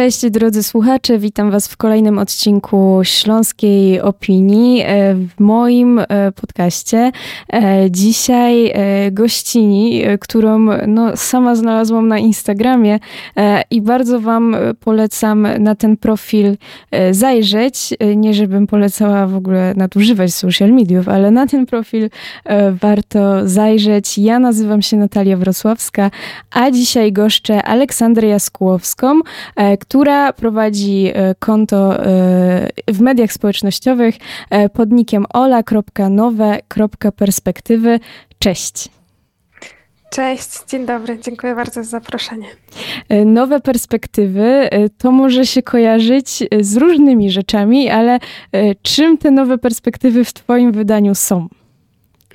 Cześć drodzy słuchacze, witam Was w kolejnym odcinku Śląskiej Opinii e, w moim e, podcaście. E, dzisiaj gościni, którą no, sama znalazłam na Instagramie i bardzo Wam polecam na ten profil zajrzeć. Nie żebym polecała w ogóle nadużywać social mediów, ale na ten profil warto zajrzeć. Ja nazywam się Natalia Wrocławska, a dzisiaj goszczę Aleksandrę Jaskłowską, która prowadzi e, konto e, w mediach społecznościowych e, pod nikiem ola.nowe.perspektywy. Cześć. Cześć, dzień dobry, dziękuję bardzo za zaproszenie. Nowe perspektywy to może się kojarzyć z różnymi rzeczami, ale czym te nowe perspektywy w Twoim wydaniu są?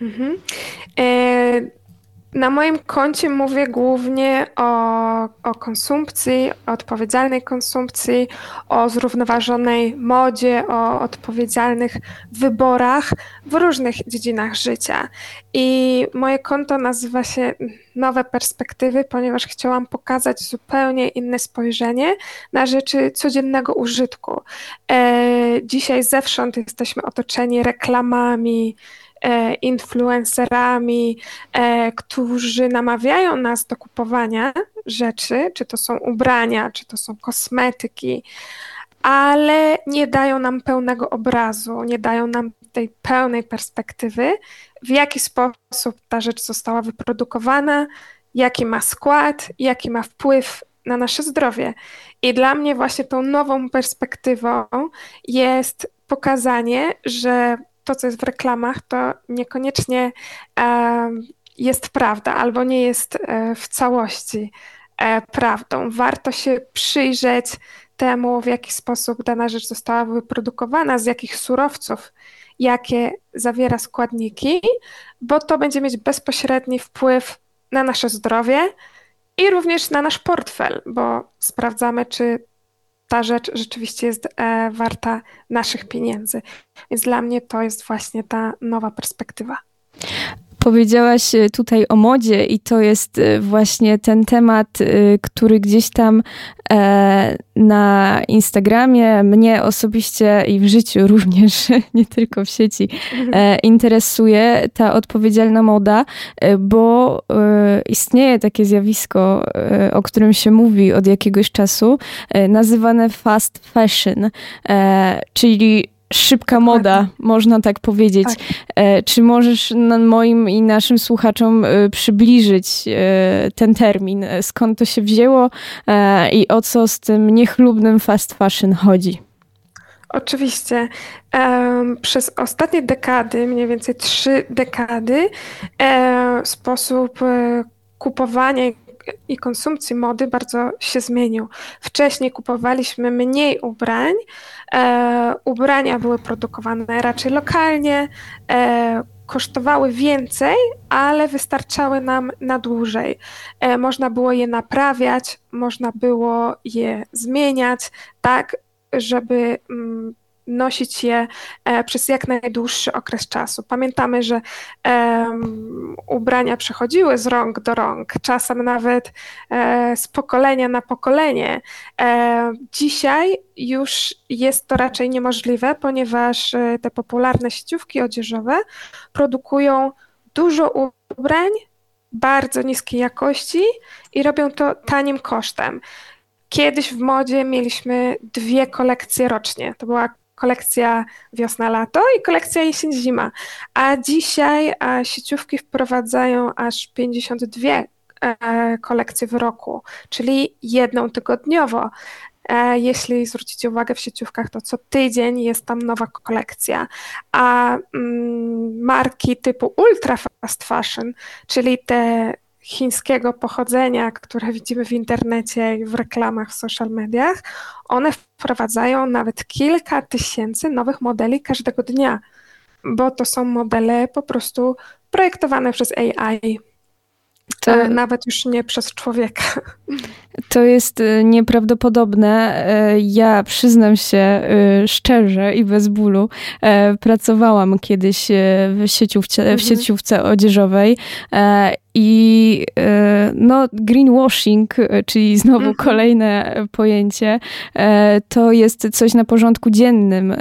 Mhm. E na moim koncie mówię głównie o, o konsumpcji, o odpowiedzialnej konsumpcji, o zrównoważonej modzie, o odpowiedzialnych wyborach w różnych dziedzinach życia. I moje konto nazywa się Nowe Perspektywy, ponieważ chciałam pokazać zupełnie inne spojrzenie na rzeczy codziennego użytku. E, dzisiaj zewsząd jesteśmy otoczeni reklamami, influencerami, e, którzy namawiają nas do kupowania rzeczy, czy to są ubrania, czy to są kosmetyki, ale nie dają nam pełnego obrazu, nie dają nam tej pełnej perspektywy, w jaki sposób ta rzecz została wyprodukowana, jaki ma skład, jaki ma wpływ na nasze zdrowie. I dla mnie właśnie tą nową perspektywą jest pokazanie, że to, co jest w reklamach, to niekoniecznie jest prawda albo nie jest e, w całości e, prawdą. Warto się przyjrzeć temu, w jaki sposób dana rzecz została wyprodukowana, z jakich surowców, jakie zawiera składniki, bo to będzie mieć bezpośredni wpływ na nasze zdrowie i również na nasz portfel, bo sprawdzamy, czy ta rzecz rzeczywiście jest e, warta naszych pieniędzy. Więc dla mnie to jest właśnie ta nowa perspektywa. Powiedziałaś e, tutaj o modzie i to jest e, właśnie ten temat, e, który gdzieś tam na Instagramie mnie osobiście i w życiu również, nie tylko w sieci, interesuje ta odpowiedzialna moda, bo istnieje takie zjawisko, o którym się mówi od jakiegoś czasu, nazywane fast fashion, czyli szybka moda, można tak powiedzieć. Tak. E, czy możesz moim i naszym słuchaczom e, przybliżyć e, ten termin? Skąd to się wzięło i o co z tym niechlubnym fast fashion chodzi? Oczywiście. Przez ostatnie dekady, mniej więcej trzy dekady, sposób kupowania i konsumpcji mody bardzo się zmienił. Wcześniej kupowaliśmy mniej ubrań, e, ubrania były produkowane raczej lokalnie, e, kosztowały więcej, ale wystarczały nam na dłużej. E, można było je naprawiać, można było je zmieniać tak, żeby mm, nosić je e, przez jak najdłuższy okres czasu. Pamiętamy, że ubrania przechodziły z rąk do rąk, czasem nawet e, z pokolenia na pokolenie. E, dzisiaj już jest to raczej niemożliwe, ponieważ te popularne sieciówki odzieżowe produkują dużo ubrań bardzo niskiej jakości i robią to tanim kosztem. Kiedyś w modzie mieliśmy dwie kolekcje rocznie. To była kolekcja wiosna-lato i kolekcja jesień-zima. A dzisiaj a sieciówki wprowadzają aż 52 e, kolekcje w roku, czyli jedną tygodniowo. E, jeśli zwrócicie uwagę w sieciówkach, to co tydzień jest tam nowa kolekcja. A mm, marki typu ultra fast fashion, czyli te chińskiego pochodzenia, które widzimy w internecie i w reklamach w social mediach, one wprowadzają nawet kilka tysięcy nowych modeli każdego dnia, bo to są modele po prostu projektowane przez AI. To, nawet już nie przez człowieka. To jest e, nieprawdopodobne. E, ja przyznam się szczerze i bez bólu, pracowałam kiedyś w sieciówce, w mhm. sieciówce odzieżowej I no, greenwashing, czyli znowu mhm. kolejne pojęcie, to jest coś na porządku dziennym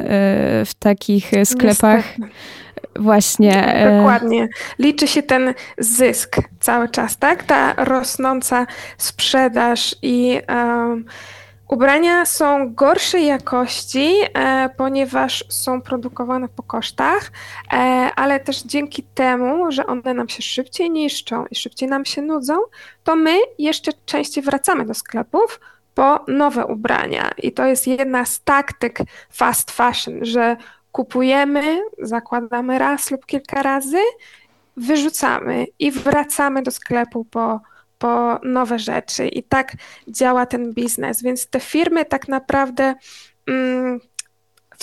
w takich sklepach. Niestety. Właśnie. Dokładnie. Liczy się ten zysk cały czas, tak? Ta rosnąca sprzedaż i um, Ubrania są gorszej jakości, e, ponieważ są produkowane po kosztach, e, ale też dzięki temu, że one nam się szybciej niszczą i szybciej nam się nudzą, to my jeszcze częściej wracamy do sklepów po nowe ubrania. I to jest jedna z taktyk fast fashion, że kupujemy, zakładamy raz lub kilka razy, wyrzucamy i wracamy do sklepu po po nowe rzeczy i tak działa ten biznes. Więc te firmy tak naprawdę mm,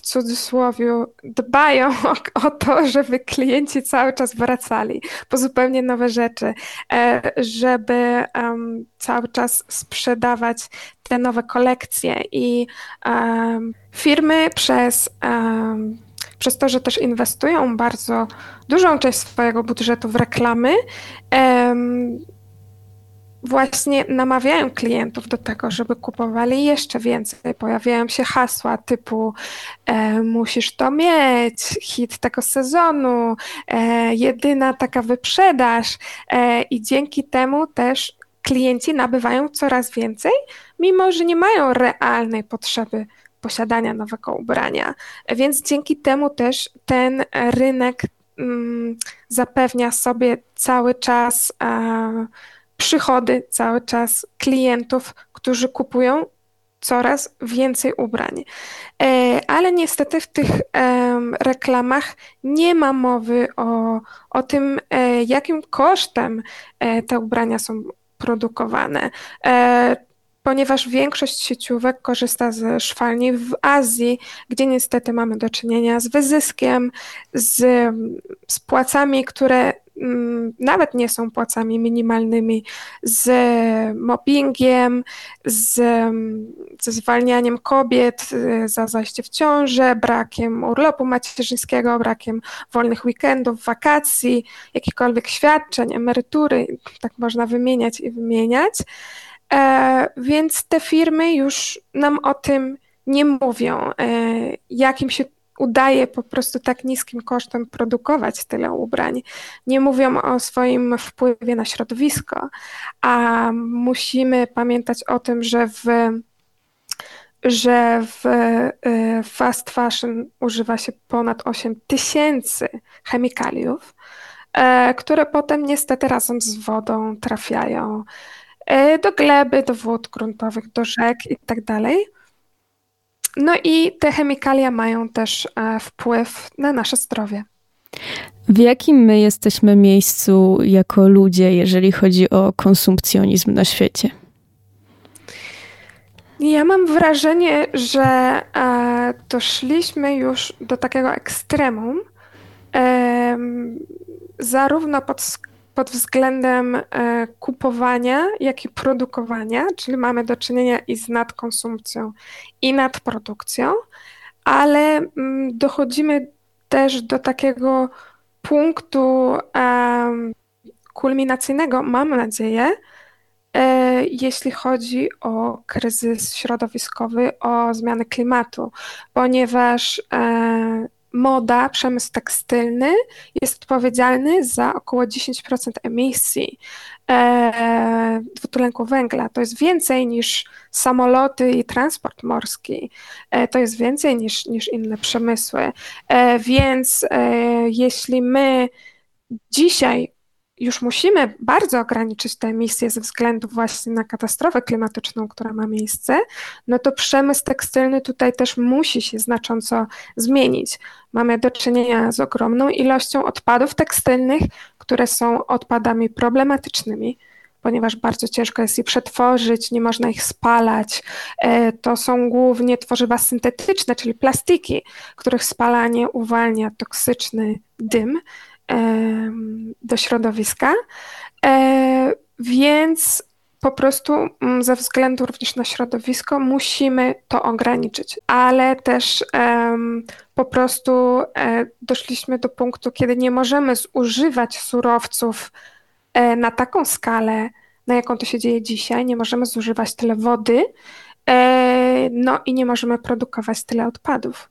w cudzysłowie dbają o, o, to, żeby klienci cały czas wracali po zupełnie nowe rzeczy, e, żeby um, cały czas sprzedawać te nowe kolekcje i um, firmy przez um, przez to, że też inwestują bardzo dużą część swojego budżetu w reklamy, właśnie namawiają klientów do tego, żeby kupowali jeszcze więcej. Pojawiają się hasła typu e, musisz to mieć, hit tego sezonu, e, jedyna taka wyprzedaż e, i dzięki temu też klienci nabywają coraz więcej, mimo że nie mają realnej potrzeby posiadania nowego ubrania. Więc dzięki temu też ten rynek mm, zapewnia sobie cały czas przychody cały czas klientów, którzy kupują coraz więcej ubrań. E, ale niestety w tych reklamach nie ma mowy o, o tym, e, jakim kosztem e, te ubrania są produkowane ponieważ większość sieciówek korzysta ze szwalni w Azji, gdzie niestety mamy do czynienia z wyzyskiem, z, z płacami, które Mm, nawet nie są płacami minimalnymi, z mobbingiem, z, ze zwalnianiem kobiet y, za zajście w ciążę, brakiem urlopu macierzyńskiego, brakiem wolnych weekendów, wakacji, jakichkolwiek świadczeń, emerytury, tak można wymieniać i wymieniać. E, więc te firmy już nam o tym nie mówią, e, jakim się udaje po prostu tak niskim kosztem produkować tyle ubrań. Nie mówią o swoim wpływie na środowisko, a musimy pamiętać o tym, że w że w y, fast fashion używa się ponad 8 tysięcy chemikaliów, e, które potem niestety razem z wodą trafiają e, do gleby, do wód gruntowych, do rzek i tak dalej. No i te chemikalia mają też e, wpływ na nasze zdrowie. W jakim my jesteśmy miejscu jako ludzie, jeżeli chodzi o konsumpcjonizm na świecie? Ja mam wrażenie, że e, doszliśmy już do takiego ekstremum, e, zarówno pod pod względem e, kupowania, jak i produkowania, czyli mamy do czynienia i z nadkonsumpcją, i nadprodukcją, ale mm, dochodzimy też do takiego punktu kulminacyjnego, mam nadzieję, e, jeśli chodzi o kryzys środowiskowy, o zmiany klimatu, ponieważ moda, przemysł tekstylny jest odpowiedzialny za około 10% emisji e, dwutlenku węgla. To jest więcej niż samoloty i transport morski. E, to jest więcej niż, niż inne przemysły. E, więc e, jeśli my dzisiaj już musimy bardzo ograniczyć te emisje ze względu właśnie na katastrofę klimatyczną, która ma miejsce, no to przemysł tekstylny tutaj też musi się znacząco zmienić. Mamy do czynienia z ogromną ilością odpadów tekstylnych, które są odpadami problematycznymi ponieważ bardzo ciężko jest je przetworzyć, nie można ich spalać. E, to są głównie tworzywa syntetyczne, czyli plastiki, których spalanie uwalnia toksyczny dym, do środowiska, e, więc po prostu mm, ze względu również na środowisko musimy to ograniczyć, ale też po prostu e, doszliśmy do punktu, kiedy nie możemy zużywać surowców e, na taką skalę, na jaką to się dzieje dzisiaj, nie możemy zużywać tyle wody, e, no i nie możemy produkować tyle odpadów.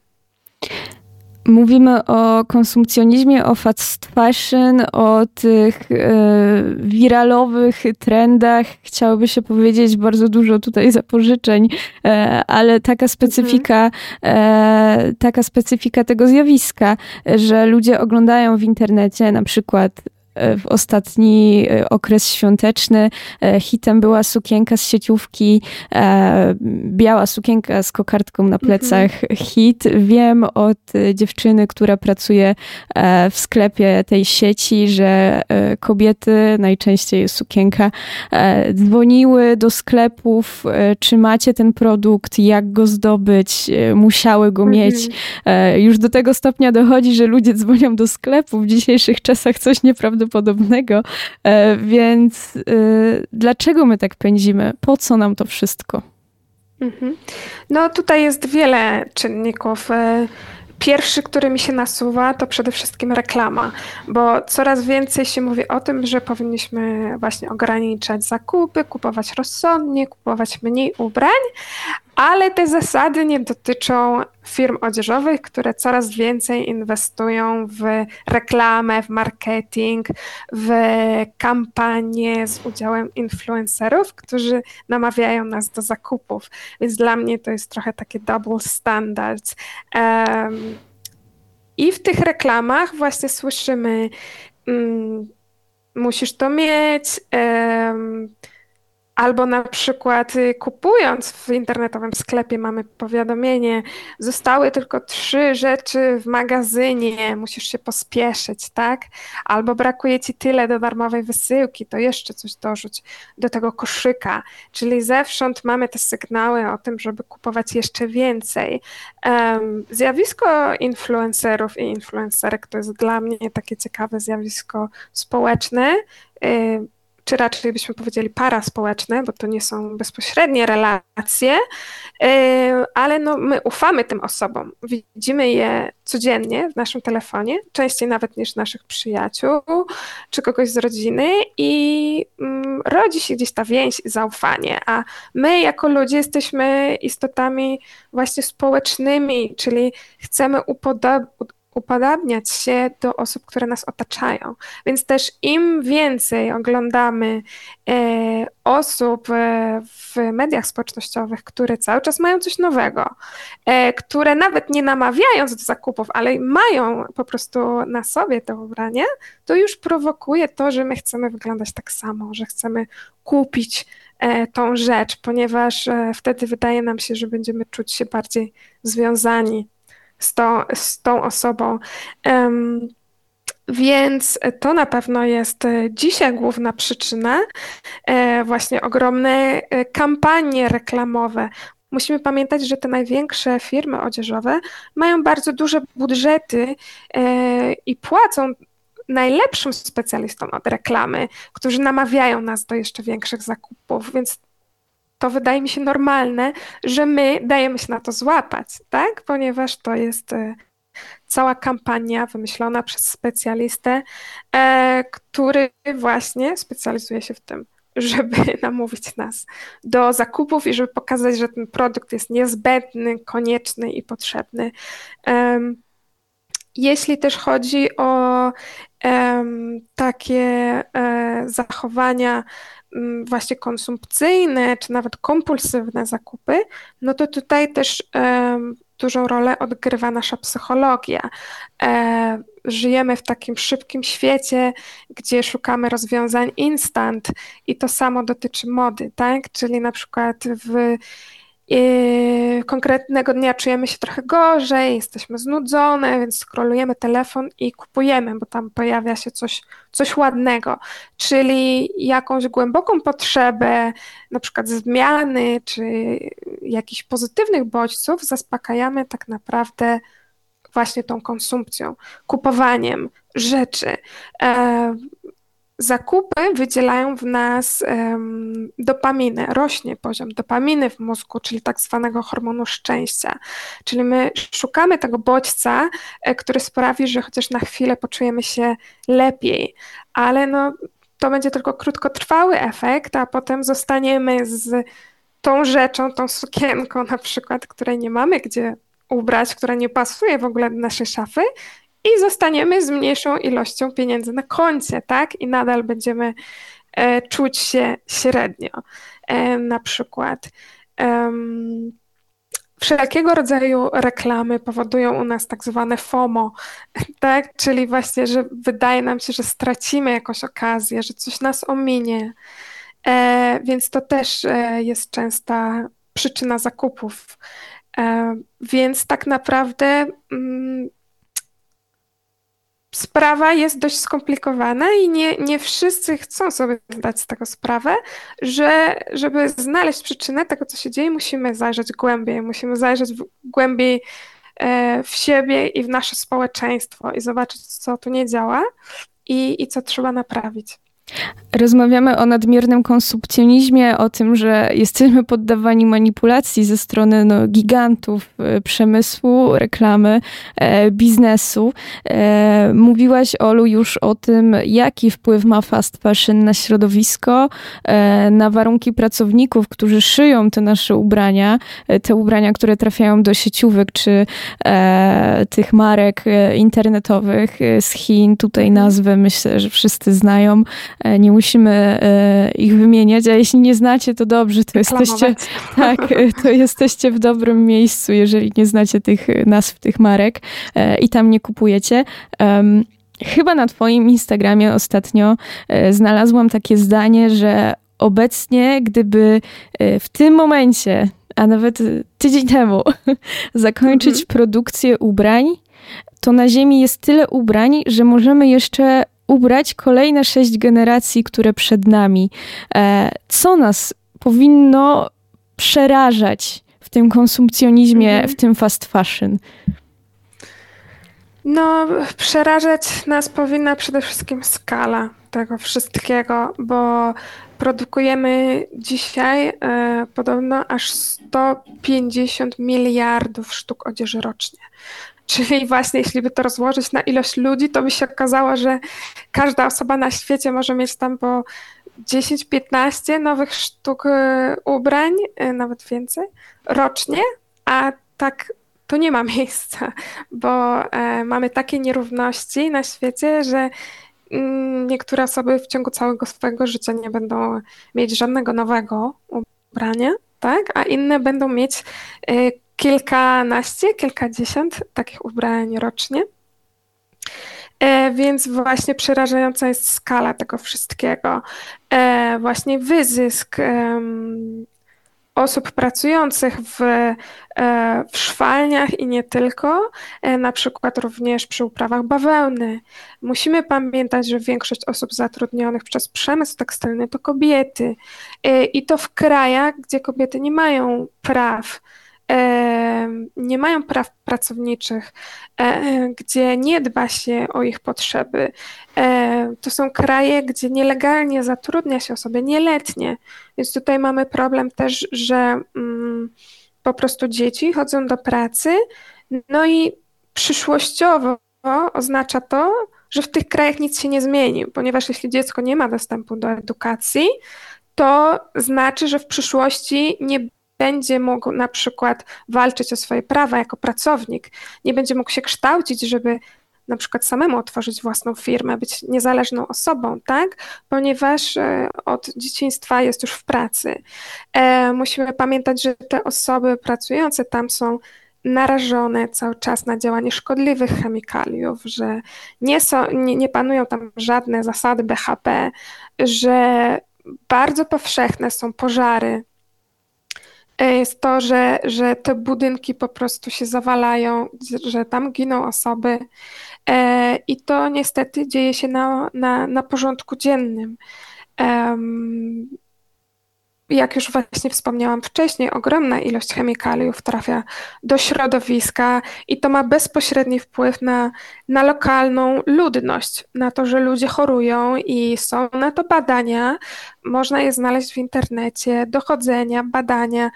Mówimy o konsumpcjonizmie, o fast fashion, o tych e, wiralowych trendach. Chciałoby się powiedzieć bardzo dużo tutaj zapożyczeń, e, ale taka specyfika, e, taka specyfika tego zjawiska, że ludzie oglądają w internecie na przykład w ostatni e, okres świąteczny e, hitem była sukienka z sieciówki, biała sukienka z kokardką na plecach, mhm. hit. Wiem od dziewczyny, która pracuje w sklepie tej sieci, że kobiety, najczęściej sukienka, dzwoniły do sklepów, czy macie ten produkt, jak go zdobyć, musiały go mhm. mieć. Już do tego stopnia dochodzi, że ludzie dzwonią do sklepu w dzisiejszych czasach, coś nieprawdopodobnego podobnego. E, więc e, dlaczego my tak pędzimy? Po co nam to wszystko? Mhm. No tutaj jest wiele czynników. E, pierwszy, który mi się nasuwa, to przede wszystkim reklama, bo coraz więcej się mówi o tym, że powinniśmy właśnie ograniczać zakupy, kupować rozsądnie, kupować mniej ubrań, ale te zasady nie dotyczą firm odzieżowych, które coraz więcej inwestują w reklamę, w marketing, w kampanie z udziałem influencerów, którzy namawiają nas do zakupów. Więc dla mnie to jest trochę takie double standards. Um, I w tych reklamach właśnie słyszymy, um, musisz to mieć. Um, Albo na przykład y, kupując w internetowym sklepie mamy powiadomienie, zostały tylko trzy rzeczy w magazynie, musisz się pospieszyć, tak? Albo brakuje ci tyle do darmowej wysyłki, to jeszcze coś dorzuć do tego koszyka. Czyli zewsząd mamy te sygnały o tym, żeby kupować jeszcze więcej. Zjawisko influencerów i influencerek to jest dla mnie takie ciekawe zjawisko społeczne. Y, czy raczej byśmy powiedzieli paraspołeczne, bo to nie są bezpośrednie relacje, e, ale no, my ufamy tym osobom. Widzimy je codziennie w naszym telefonie, częściej nawet niż naszych przyjaciół czy kogoś z rodziny i mm, rodzi się gdzieś ta więź zaufanie, a my jako ludzie jesteśmy istotami właśnie społecznymi, czyli chcemy upodobnić upodabniać się do osób, które nas otaczają. Więc też im więcej oglądamy e, osób e, w mediach społecznościowych, które cały czas mają coś nowego, e, które nawet nie namawiając do zakupów, ale mają po prostu na sobie to ubranie, to już prowokuje to, że my chcemy wyglądać tak samo, że chcemy kupić e, tą rzecz, ponieważ e, wtedy wydaje nam się, że będziemy czuć się bardziej związani z, to, z tą osobą. Um, więc to na pewno jest e, dzisiaj główna przyczyna, e, właśnie ogromne e, kampanie reklamowe. Musimy pamiętać, że te największe firmy odzieżowe mają bardzo duże budżety i płacą najlepszym specjalistom od reklamy, którzy namawiają nas do jeszcze większych zakupów, więc to wydaje mi się normalne, że my dajemy się na to złapać, tak? Ponieważ to jest e, cała kampania wymyślona przez specjalistę, e, który właśnie specjalizuje się w tym, żeby namówić nas do zakupów i żeby pokazać, że ten produkt jest niezbędny, konieczny i potrzebny. Jeśli też chodzi o takie e, zachowania, Mm, właśnie konsumpcyjne, czy nawet kompulsywne zakupy, no to tutaj też dużą rolę odgrywa nasza psychologia. E, żyjemy w takim szybkim świecie, gdzie szukamy rozwiązań instant i to samo dotyczy mody, tak? Czyli na przykład w konkretnego dnia czujemy się trochę gorzej, jesteśmy znudzone, więc scrollujemy telefon i kupujemy, bo tam pojawia się coś, coś ładnego, czyli jakąś głęboką potrzebę, na przykład zmiany, czy jakichś pozytywnych bodźców zaspokajamy tak naprawdę właśnie tą konsumpcją, kupowaniem rzeczy. Zakupy wydzielają w nas um, dopaminę, rośnie poziom dopaminy w mózgu, czyli tak zwanego hormonu szczęścia. Czyli my szukamy tego bodźca, e, który sprawi, że chociaż na chwilę poczujemy się lepiej, ale no, to będzie tylko krótkotrwały efekt, a potem zostaniemy z tą rzeczą, tą sukienką na przykład, której nie mamy gdzie ubrać, która nie pasuje w ogóle do naszej szafy i zostaniemy z mniejszą ilością pieniędzy na koncie, tak? I nadal będziemy e, czuć się średnio. E, na przykład. Wszelkiego rodzaju reklamy powodują u nas tak zwane FOMO, tak? Czyli właśnie, że wydaje nam się, że stracimy jakąś okazję, że coś nas ominie. E, więc to też e, jest częsta przyczyna zakupów. E, więc tak naprawdę mm, sprawa jest dość skomplikowana i nie, nie wszyscy chcą sobie zdać z tego sprawę, że żeby znaleźć przyczynę tego, co się dzieje, musimy zajrzeć głębiej, musimy zajrzeć w, głębiej e, w siebie i w nasze społeczeństwo i zobaczyć, co tu nie działa i, i co trzeba naprawić. Rozmawiamy o nadmiernym konsumpcjonizmie, o tym, że jesteśmy poddawani manipulacji ze strony no, gigantów e, przemysłu, reklamy, e, biznesu. E, mówiłaś, Olu, już o tym, jaki wpływ ma fast fashion na środowisko, e, na warunki pracowników, którzy szyją te nasze ubrania, e, te ubrania, które trafiają do sieciówek czy e, tych marek internetowych z Chin. Tutaj nazwy myślę, że wszyscy znają. Nie musimy e, ich wymieniać, a jeśli nie znacie, to dobrze, to jesteście, tak, e, to jesteście w dobrym miejscu, jeżeli nie znacie tych nazw tych marek e, i tam nie kupujecie. Chyba na Twoim Instagramie ostatnio znalazłam takie zdanie, że obecnie, gdyby w tym momencie, a nawet tydzień temu, zakończyć mhm. produkcję ubrań, to na Ziemi jest tyle ubrań, że możemy jeszcze ubrać kolejne sześć generacji, które przed nami. E, co nas powinno przerażać w tym konsumpcjonizmie, mhm. w tym fast fashion? No, przerażać nas powinna przede wszystkim skala tego wszystkiego, bo produkujemy dzisiaj e, podobno aż 150 miliardów sztuk odzieży rocznie. Czyli właśnie, jeśli by to rozłożyć na ilość ludzi, to by się okazało, że każda osoba na świecie może mieć tam po 10-15 nowych sztuk e, ubrań, e, nawet więcej, rocznie, a tak to nie ma miejsca, bo e, mamy takie nierówności na świecie, że mm, niektóre osoby w ciągu całego swojego życia nie będą mieć żadnego nowego ubrania, tak? A inne będą mieć kilkanaście, kilkadziesiąt takich ubrań rocznie. E, więc właśnie przerażająca jest skala tego wszystkiego. E, właśnie wyzysk osób pracujących w, e, w szwalniach i nie tylko, na przykład również przy uprawach bawełny. Musimy pamiętać, że większość osób zatrudnionych przez przemysł tekstylny to kobiety i to w krajach, gdzie kobiety nie mają praw nie mają praw pracowniczych, e, gdzie nie dba się o ich potrzeby. E, to są kraje, gdzie nielegalnie zatrudnia się osoby nieletnie, więc tutaj mamy problem też, że mm, po prostu dzieci chodzą do pracy, no i przyszłościowo oznacza to, że w tych krajach nic się nie zmieni, ponieważ jeśli dziecko nie ma dostępu do edukacji, to znaczy, że w przyszłości nie będzie mógł na przykład walczyć o swoje prawa jako pracownik, nie będzie mógł się kształcić, żeby na przykład samemu otworzyć własną firmę, być niezależną osobą, tak? Ponieważ e, od dzieciństwa jest już w pracy. E, musimy pamiętać, że te osoby pracujące tam są narażone cały czas na działanie szkodliwych chemikaliów, że nie, są, nie, nie panują tam żadne zasady BHP, że bardzo powszechne są pożary jest to, że, że te budynki po prostu się zawalają, że tam giną osoby. E, I to niestety dzieje się na, na, na porządku dziennym jak już właśnie wspomniałam wcześniej, ogromna ilość chemikaliów trafia do środowiska i to ma bezpośredni wpływ na, na lokalną ludność, na to, że ludzie chorują i są na to badania. Można je znaleźć w internecie, dochodzenia, badania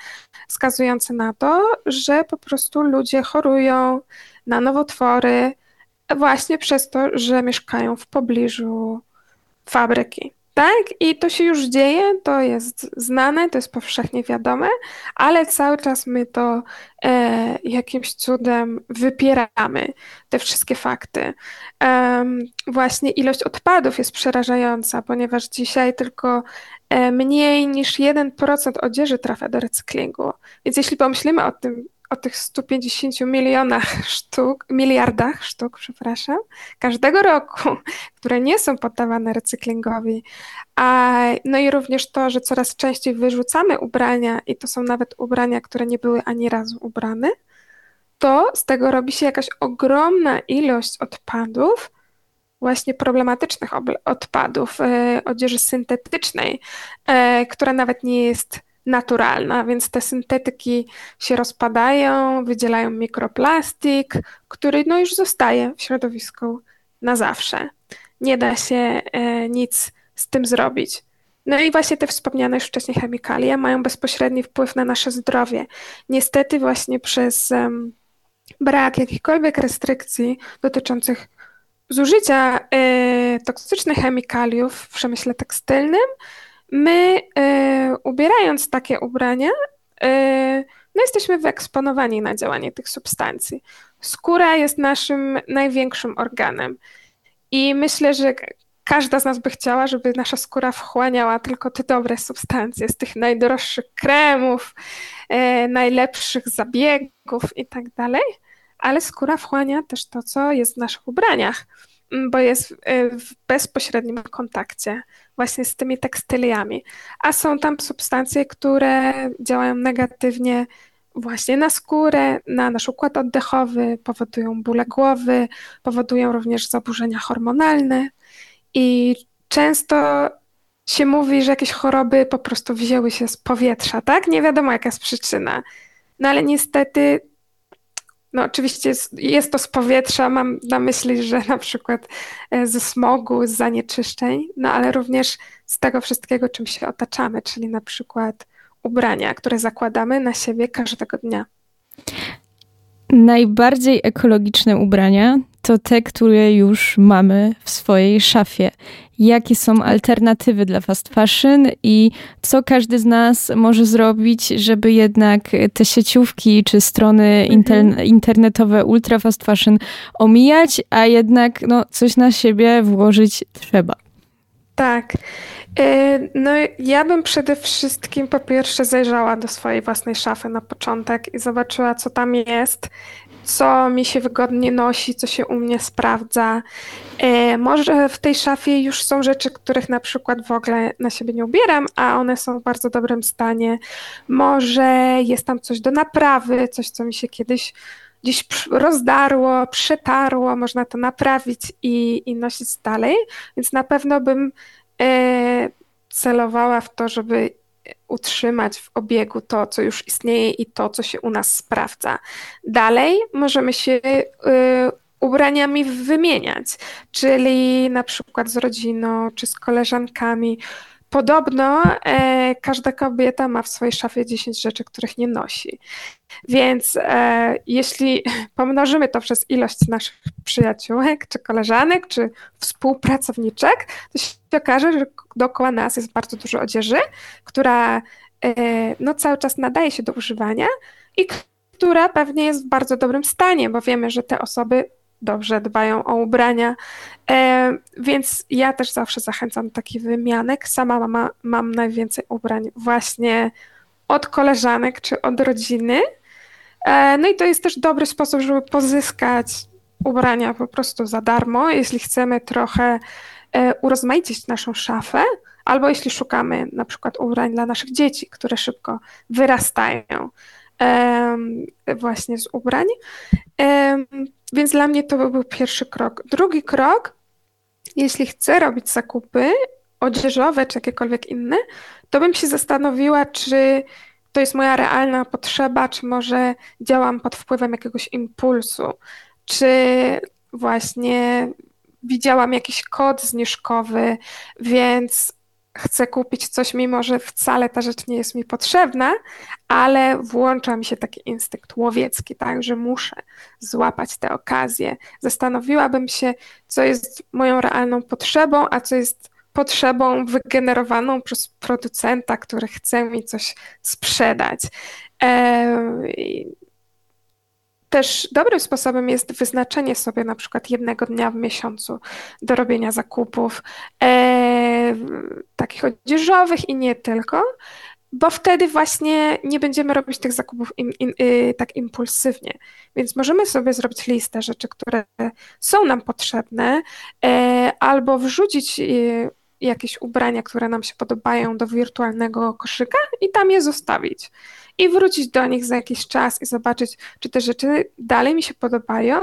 wskazujące na to, że po prostu ludzie chorują na nowotwory właśnie przez to, że mieszkają w pobliżu fabryki Tak, i to się już dzieje, to jest znane, to jest powszechnie wiadome, ale cały czas my to e, jakimś cudem wypieramy, te wszystkie fakty. E, właśnie ilość odpadów jest przerażająca, ponieważ dzisiaj tylko e, mniej niż 1% odzieży trafia do recyklingu. Więc jeśli pomyślimy o tym, o tych 150 milionach sztuk, miliardach sztuk, przepraszam, każdego roku, które nie są poddawane recyklingowi. A, no i również to, że coraz częściej wyrzucamy ubrania i to są nawet ubrania, które nie były ani razu ubrane, to z tego robi się jakaś ogromna ilość odpadów, właśnie problematycznych odpadów, e, odzieży syntetycznej, e, która nawet nie jest naturalna, więc te syntetyki się rozpadają, wydzielają mikroplastik, który no już zostaje w środowisku na zawsze. Nie da się e, nic z tym zrobić. No i właśnie te wspomniane już wcześniej chemikalia mają bezpośredni wpływ na nasze zdrowie. Niestety właśnie przez um, brak jakichkolwiek restrykcji dotyczących zużycia y, toksycznych chemikaliów w przemyśle tekstylnym, My y, ubierając takie ubrania, y, no jesteśmy wyeksponowani na działanie tych substancji. Skóra jest naszym największym organem i myślę, że każda z nas by chciała, żeby nasza skóra wchłaniała tylko te dobre substancje z tych najdroższych kremów, y, najlepszych zabiegów i tak dalej, ale skóra wchłania też to, co jest w naszych ubraniach, bo jest w bezpośrednim kontakcie właśnie z tymi tekstyliami. A są tam substancje, które działają negatywnie właśnie na skórę, na nasz układ oddechowy, powodują bóle głowy, powodują również zaburzenia hormonalne i często się mówi, że jakieś choroby po prostu wzięły się z powietrza, tak? Nie wiadomo jaka jest przyczyna. No ale niestety no oczywiście jest, jest, to z powietrza, mam na myśli, że na przykład e, ze smogu, z zanieczyszczeń, no ale również z tego wszystkiego, czym się otaczamy, czyli na przykład ubrania, które zakładamy na siebie każdego dnia. Najbardziej ekologiczne ubrania to te, które już mamy w swojej szafie. Jakie są alternatywy dla fast fashion i co każdy z nas może zrobić, żeby jednak te sieciówki czy strony mhm. internetowe ultra fast fashion omijać, a jednak no, coś na siebie włożyć trzeba. Tak. Y, no, ja bym przede wszystkim po pierwsze zajrzała do swojej własnej szafy na początek i zobaczyła, co tam jest, co mi się wygodnie nosi, co się u mnie sprawdza. Y, może w tej szafie już są rzeczy, których na przykład w ogóle na siebie nie ubieram, a one są w bardzo dobrym stanie. Może jest tam coś do naprawy, coś, co mi się kiedyś gdzieś rozdarło, przetarło, można to naprawić i, i nosić dalej. Więc na pewno bym E, celowała w to, żeby utrzymać w obiegu to, co już istnieje i to, co się u nas sprawdza. Dalej możemy się e, ubraniami wymieniać, czyli na przykład z rodziną czy z koleżankami. Podobno e, każda kobieta ma w swojej szafie 10 rzeczy, których nie nosi. Więc e, jeśli pomnożymy to przez ilość naszych przyjaciółek, czy koleżanek, czy współpracowniczek, to się okaże, że dookoła nas jest bardzo dużo odzieży, która e, no, cały czas nadaje się do używania i która pewnie jest w bardzo dobrym stanie, bo wiemy, że te osoby dobrze dbają o ubrania. E, więc ja też zawsze zachęcam do takich wymianek. Sama mama, mam najwięcej ubrań właśnie od koleżanek czy od rodziny. E, no i to jest też dobry sposób, żeby pozyskać ubrania po prostu za darmo, jeśli chcemy trochę e, urozmaicić naszą szafę, albo jeśli szukamy na przykład ubrań dla naszych dzieci, które szybko wyrastają właśnie z ubrań. Więc dla mnie to był pierwszy krok. Drugi krok, jeśli chcę robić zakupy odzieżowe czy jakiekolwiek inne, to bym się zastanowiła, czy to jest moja realna potrzeba, czy może działam pod wpływem jakiegoś impulsu, czy właśnie widziałam jakiś kod zniżkowy, więc chcę kupić coś, mimo że wcale ta rzecz nie jest mi potrzebna, ale włącza mi się taki instynkt łowiecki, tak, że muszę złapać tę okazję. Zastanowiłabym się, co jest moją realną potrzebą, a co jest potrzebą wygenerowaną przez producenta, który chce mi coś sprzedać. Też dobrym sposobem jest wyznaczenie sobie na przykład jednego dnia w miesiącu do robienia zakupów e, takich odzieżowych i nie tylko, bo wtedy właśnie nie będziemy robić tych zakupów y, tak impulsywnie. Więc możemy sobie zrobić listę rzeczy, które są nam potrzebne, e, albo wrzucić y, jakieś ubrania, które nam się podobają do wirtualnego koszyka i tam je zostawić. I wrócić do nich za jakiś czas i zobaczyć, czy te rzeczy dalej mi się podobają,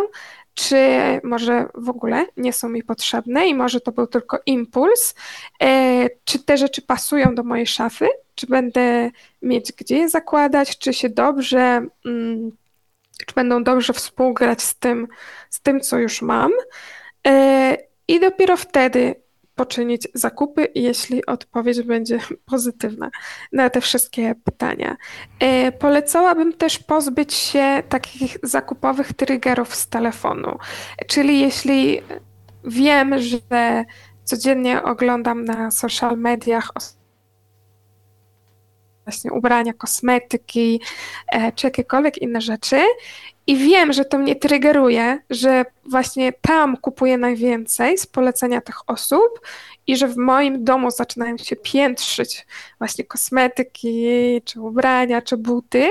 czy może w ogóle nie są mi potrzebne i może to był tylko impuls, e, czy te rzeczy pasują do mojej szafy, czy będę mieć gdzie je zakładać, czy się dobrze, mm, czy będą dobrze współgrać z tym, z tym co już mam. E, I dopiero wtedy poczynić zakupy, jeśli odpowiedź będzie pozytywna na te wszystkie pytania. E, polecałabym też pozbyć się takich zakupowych triggerów z telefonu. Czyli jeśli wiem, że codziennie oglądam na social mediach właśnie ubrania, kosmetyki e, czy jakiekolwiek inne rzeczy i wiem, że to mnie triggeruje, że właśnie tam kupuję najwięcej z polecenia tych osób i że w moim domu zaczynają się piętrzyć właśnie kosmetyki, czy ubrania, czy buty,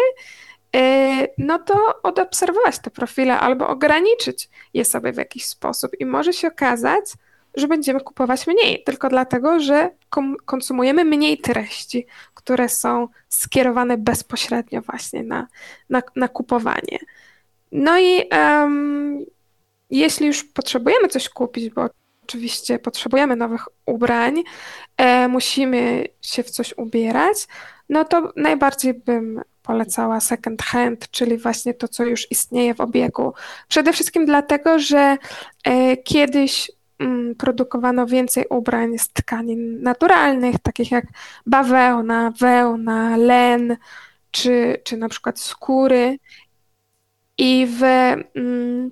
e, no to odobserwować te profile albo ograniczyć je sobie w jakiś sposób. I może się okazać, że będziemy kupować mniej, tylko dlatego, że konsumujemy mniej treści, które są skierowane bezpośrednio właśnie na, na, na kupowanie. No i um, jeśli już potrzebujemy coś kupić, bo oczywiście potrzebujemy nowych ubrań, e, musimy się w coś ubierać, no to najbardziej bym polecała second hand, czyli właśnie to, co już istnieje w obiegu. Przede wszystkim dlatego, że e, kiedyś mm, produkowano więcej ubrań z tkanin naturalnych, takich jak bawełna, wełna, len, czy, czy na przykład skóry. I w, mm,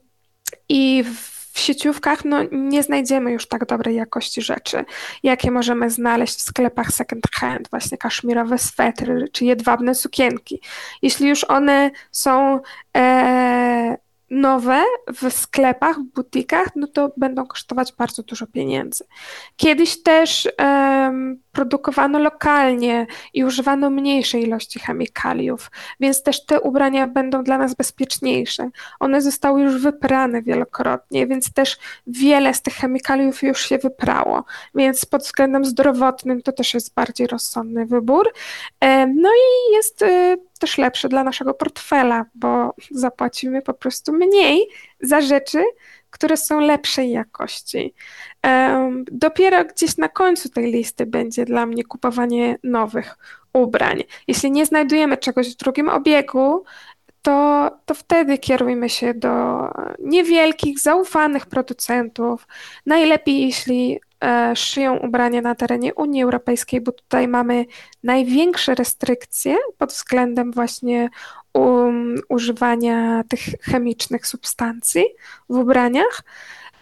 i w sieciówkach no, nie znajdziemy już tak dobrej jakości rzeczy, jakie możemy znaleźć w sklepach second hand, właśnie kaszmirowe swetry czy jedwabne sukienki. Jeśli już one są e, nowe w sklepach, w butikach, no to będą kosztować bardzo dużo pieniędzy. Kiedyś też um, produkowano lokalnie i używano mniejszej ilości chemikaliów, więc też te ubrania będą dla nas bezpieczniejsze. One zostały już wyprane wielokrotnie, więc też wiele z tych chemikaliów już się wyprało, więc pod względem zdrowotnym to też jest bardziej rozsądny wybór. No i jest y, też lepszy dla naszego portfela, bo zapłacimy po prostu mniej za rzeczy, które są lepszej jakości. Dopiero gdzieś na końcu tej listy będzie dla mnie kupowanie nowych ubrań. Jeśli nie znajdujemy czegoś w drugim obiegu, to, to wtedy kierujmy się do niewielkich, zaufanych producentów. Najlepiej, jeśli szyją ubrania na terenie Unii Europejskiej, bo tutaj mamy największe restrykcje pod względem właśnie um, używania tych chemicznych substancji w ubraniach.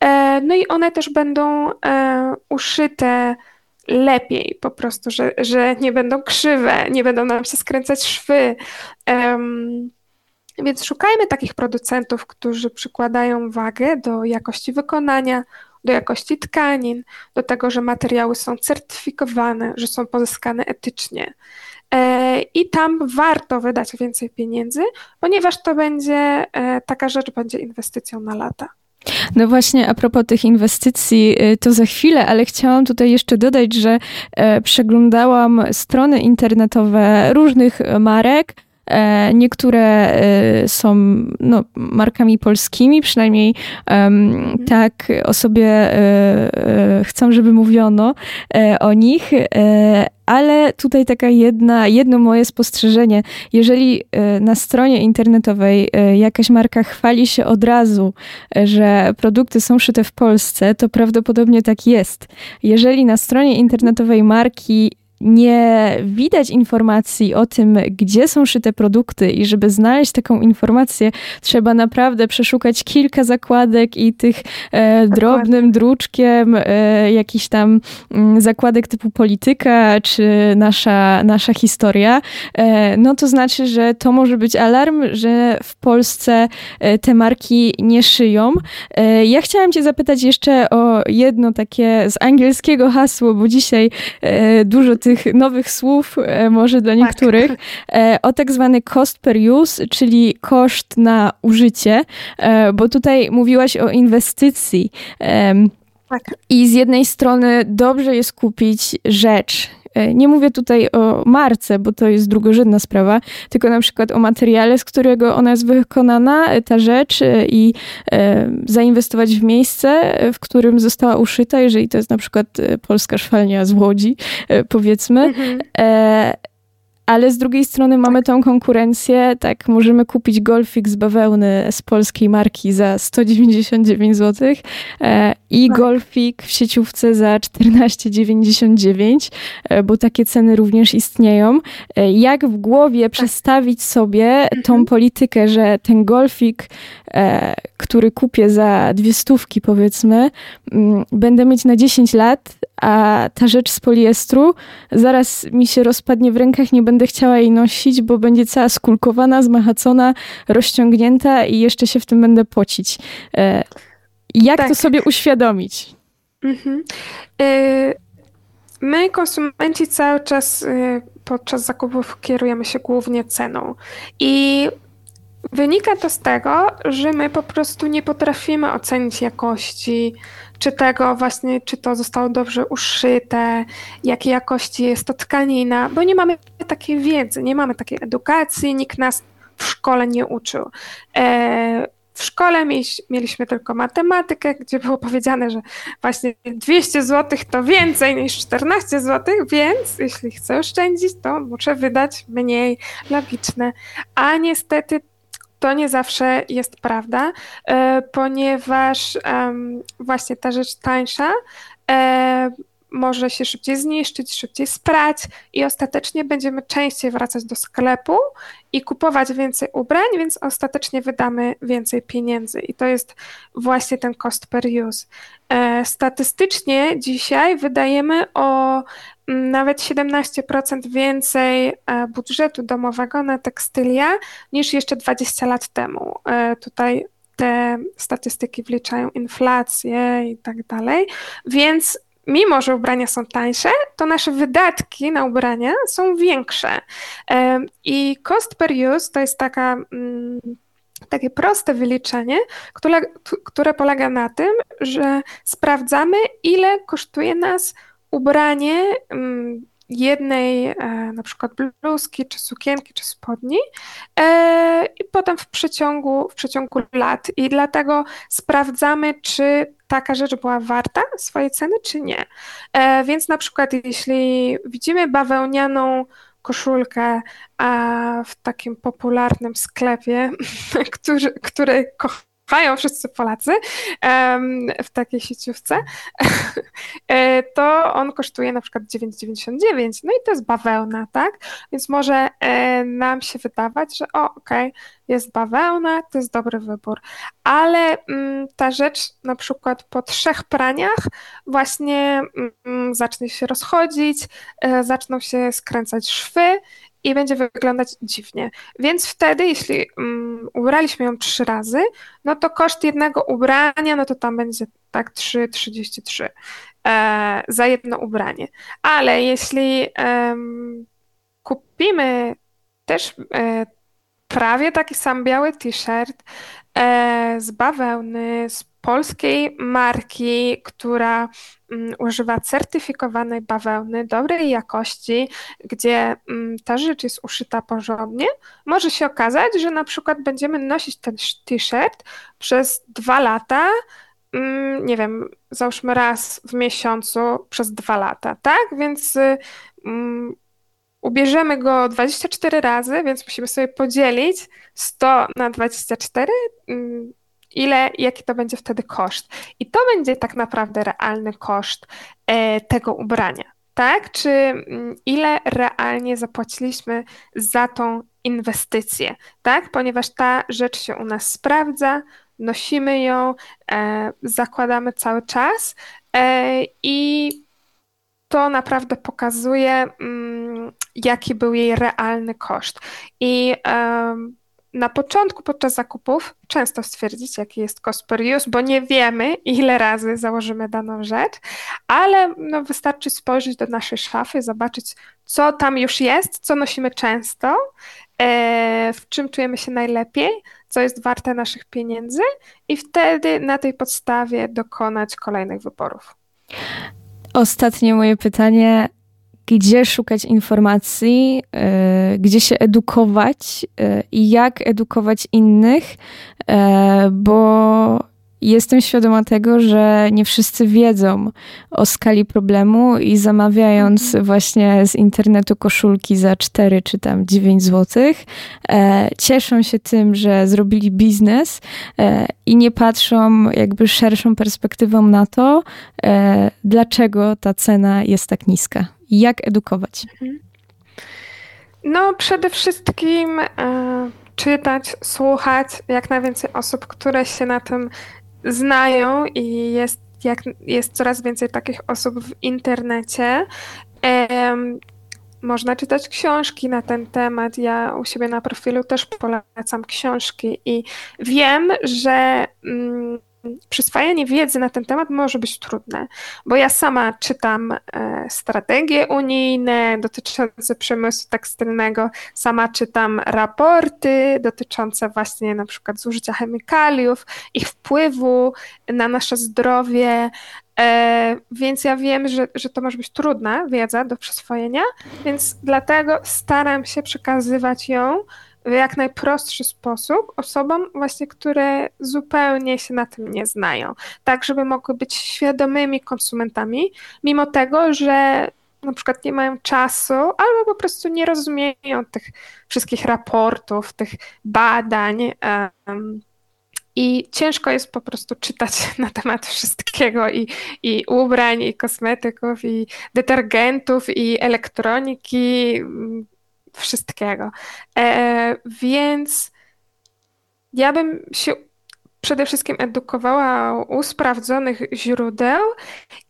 E, no i one też będą e, uszyte lepiej, po prostu, że, że nie będą krzywe, nie będą nam się skręcać szwy. Więc szukajmy takich producentów, którzy przykładają wagę do jakości wykonania, do jakości tkanin, do tego, że materiały są certyfikowane, że są pozyskane etycznie. E, I tam warto wydać więcej pieniędzy, ponieważ to będzie taka rzecz, będzie inwestycją na lata. No właśnie, a propos tych inwestycji, y, to za chwilę, ale chciałam tutaj jeszcze dodać, że e, przeglądałam strony internetowe różnych marek. E, niektóre e, są no, markami polskimi, przynajmniej um, tak o sobie chcą, żeby mówiono o nich, ale tutaj taka jedna, jedno moje spostrzeżenie. Jeżeli e, na stronie internetowej e, jakaś marka chwali się od razu, e, że produkty są szyte w Polsce, to prawdopodobnie tak jest. Jeżeli na stronie internetowej marki nie widać informacji o tym, gdzie są szyte produkty i żeby znaleźć taką informację, trzeba naprawdę przeszukać kilka zakładek i tych e, drobnym druczkiem e, jakiś tam m, zakładek typu polityka czy nasza, nasza historia, e, no to znaczy, że to może być alarm, że w Polsce e, te marki nie szyją. E, ja chciałam cię zapytać jeszcze o jedno takie z angielskiego hasło, bo dzisiaj e, dużo tych nowych słów, e, może dla tak. niektórych, tak. o tak zwany cost per use, czyli koszt na użycie, e, bo tutaj mówiłaś o inwestycji. Tak. I z jednej strony dobrze jest kupić rzecz, nie mówię tutaj o marce, bo to jest drugorzędna sprawa, tylko na przykład o materiale, z którego ona jest wykonana, ta rzecz i zainwestować w miejsce, w którym została uszyta, jeżeli to jest na przykład polska szwalnia z Łodzi, powiedzmy. Mhm. E, ale z drugiej strony mamy tą konkurencję, tak, możemy kupić golfik z bawełny z polskiej marki za 199 zł e, i tak. golfik w sieciówce za 14,99, e, bo takie ceny również istnieją. E, jak w głowie tak. przestawić sobie tą mhm. politykę, że ten golfik, e, który kupię za dwie stówki powiedzmy, mm, będę mieć na 10 lat, a ta rzecz z poliestru zaraz mi się rozpadnie w rękach, nie będę chciała jej nosić, bo będzie cała skulkowana, zmachacona, rozciągnięta i jeszcze się w tym będę pocić. E, jak tak. to sobie uświadomić? Mhm. Y my, konsumenci, cały czas y podczas zakupów kierujemy się głównie ceną. I wynika to z tego, że my po prostu nie potrafimy ocenić jakości, czy tego właśnie, czy to zostało dobrze uszyte, jakiej jakości jest to tkanina, bo nie mamy takiej wiedzy, nie mamy takiej edukacji, nikt nas w szkole nie uczył. E, w szkole mieliśmy tylko matematykę, gdzie było powiedziane, że właśnie 200 zł to więcej niż 14 zł, więc jeśli chcę oszczędzić, to muszę wydać mniej logiczne. A niestety to nie zawsze jest prawda, e, ponieważ właśnie ta rzecz tańsza e, może się szybciej zniszczyć, szybciej sprać i ostatecznie będziemy częściej wracać do sklepu i kupować więcej ubrań, więc ostatecznie wydamy więcej pieniędzy. I to jest właśnie ten cost per use. E, statystycznie dzisiaj wydajemy o mm, nawet 17% więcej e, budżetu domowego na tekstylia niż jeszcze 20 lat temu. E, tutaj te statystyki wliczają inflację i tak dalej, więc mimo że ubrania są tańsze, to nasze wydatki na ubrania są większe. I cost per use to jest taka. Mm, takie proste wyliczenie, które, które polega na tym, że sprawdzamy, ile kosztuje nas ubranie mm, jednej e, na przykład bluzki, czy sukienki, czy spodni e, i potem w przeciągu, w przeciągu lat. I dlatego sprawdzamy, czy taka rzecz była warta swojej ceny, czy nie. E, więc na przykład jeśli widzimy bawełnianą koszulkę w takim popularnym sklepie, który, który kochają wszyscy Polacy w takiej sieciówce, e, to on kosztuje na przykład 9,99. No i to jest bawełna, tak? Więc może e, nam się wydawać, że o, okej, okay, jest bawełna, to jest dobry wybór. Ale mm, ta rzecz na przykład po trzech praniach właśnie mm, zacznie się rozchodzić, e, zaczną się skręcać szwy i będzie wyglądać dziwnie. Więc wtedy, jeśli um, ubraliśmy ją trzy razy, no to koszt jednego ubrania, no to tam będzie tak 3,33 e, za jedno ubranie. Ale jeśli kupimy też e, prawie taki sam biały t-shirt e, z bawełny, z polskiej marki, która mm, używa certyfikowanej bawełny dobrej jakości, gdzie mm, ta rzecz jest uszyta porządnie, może się okazać, że na przykład będziemy nosić ten t-shirt przez dwa lata, mm, nie wiem, załóżmy raz w miesiącu przez dwa lata, tak? Więc ubierzemy go 24 razy, więc musimy sobie podzielić 100 na 24 ile, jaki to będzie wtedy koszt. I to będzie tak naprawdę realny koszt e, tego ubrania. tak? Czy mm, ile realnie zapłaciliśmy za tą inwestycję, tak? Ponieważ ta rzecz się u nas sprawdza, nosimy ją, e, zakładamy cały czas e, i to naprawdę pokazuje, mm, jaki był jej realny koszt. I na początku podczas zakupów często stwierdzić, jaki jest cost per use, bo nie wiemy, ile razy założymy daną rzecz, ale no, wystarczy spojrzeć do naszej szafy, zobaczyć, co tam już jest, co nosimy często, e, w czym czujemy się najlepiej, co jest warte naszych pieniędzy, i wtedy na tej podstawie dokonać kolejnych wyborów. Ostatnie moje pytanie. Gdzie szukać informacji, e, gdzie się edukować? E, i jak edukować innych, e, bo jestem świadoma tego, że nie wszyscy wiedzą o skali problemu i zamawiając mhm. właśnie z internetu koszulki za 4 czy tam 9 zł, e, cieszą się tym, że zrobili biznes e, i nie patrzą jakby szerszą perspektywą na to, e, dlaczego ta cena jest tak niska. Jak edukować? Mhm. No, przede wszystkim e, czytać, słuchać jak najwięcej osób, które się na tym znają i jest, jak, jest coraz więcej takich osób w internecie. Można czytać książki na ten temat. Ja u siebie na profilu też polecam książki i wiem, że mm, przyswajanie wiedzy na ten temat może być trudne, bo ja sama czytam e, strategie unijne dotyczące przemysłu tekstylnego, sama czytam raporty dotyczące właśnie na przykład zużycia chemikaliów, ich wpływu na nasze zdrowie, e, więc ja wiem, że, że to może być trudna wiedza do przyswojenia, więc dlatego staram się przekazywać ją w jak najprostszy sposób osobom właśnie, które zupełnie się na tym nie znają, tak żeby mogły być świadomymi konsumentami, mimo tego, że na przykład nie mają czasu albo po prostu nie rozumieją tych wszystkich raportów, tych badań. Um, i ciężko jest po prostu czytać na temat wszystkiego i, i ubrań, i kosmetyków, i detergentów, i elektroniki, wszystkiego. E, więc ja bym się przede wszystkim edukowała u sprawdzonych źródeł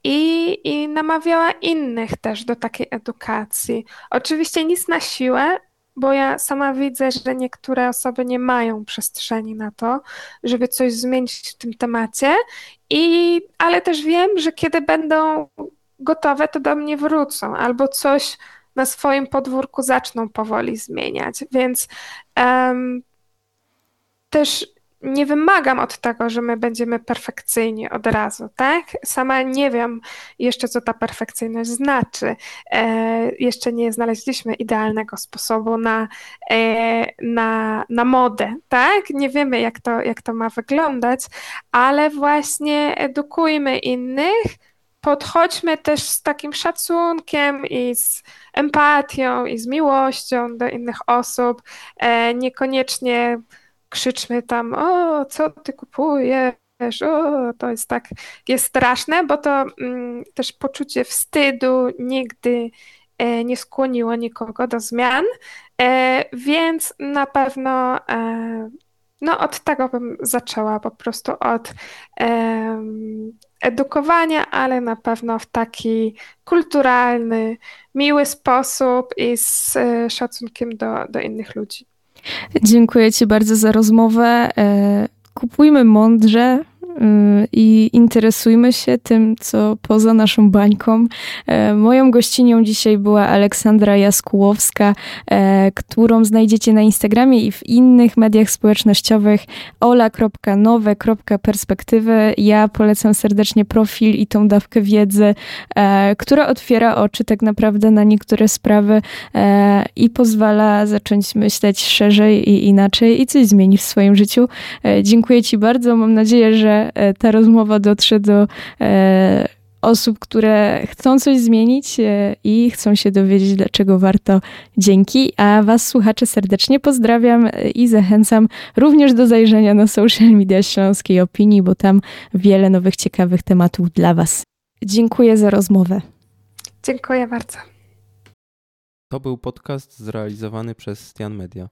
i, i namawiała innych też do takiej edukacji. Oczywiście nic na siłę, bo ja sama widzę, że niektóre osoby nie mają przestrzeni na to, żeby coś zmienić w tym temacie, i, ale też wiem, że kiedy będą gotowe, to do mnie wrócą albo coś na swoim podwórku zaczną powoli zmieniać. Więc um, też nie wymagam od tego, że my będziemy perfekcyjni od razu, tak? Sama nie wiem jeszcze, co ta perfekcyjność znaczy. E, jeszcze nie znaleźliśmy idealnego sposobu na, e, na, na modę, tak? Nie wiemy, jak to, jak to ma wyglądać, ale właśnie edukujmy innych, podchodźmy też z takim szacunkiem i z empatią i z miłością do innych osób. E, niekoniecznie krzyczmy tam, o, co ty kupujesz? O, to jest tak, jest straszne, bo to mm, też poczucie wstydu nigdy e, nie skłoniło nikogo do zmian, e, więc na pewno e, no od tego bym zaczęła, po prostu od edukowania, ale na pewno w taki kulturalny, miły sposób i z e, szacunkiem do, do innych ludzi. Dziękuję Ci bardzo za rozmowę. E, kupujmy mądrze, i interesujmy się tym, co poza naszą bańką. E, moją gościnią dzisiaj była Aleksandra Jaskułowska, e, którą znajdziecie na Instagramie i w innych mediach społecznościowych ola.nowe.perspektywy. Ja polecam serdecznie profil i tą dawkę wiedzy, e, która otwiera oczy tak naprawdę na niektóre sprawy i pozwala zacząć myśleć szerzej i inaczej i coś zmienić w swoim życiu. Dziękuję Ci bardzo. Mam nadzieję, że E, ta rozmowa dotrze do e, osób, które chcą coś zmienić e, i chcą się dowiedzieć, dlaczego warto. Dzięki. A Was, słuchacze, serdecznie pozdrawiam i zachęcam również do zajrzenia na social media Śląskiej Opinii, bo tam wiele nowych, ciekawych tematów dla Was. Dziękuję za rozmowę. Dziękuję bardzo. To był podcast zrealizowany przez Stian Media.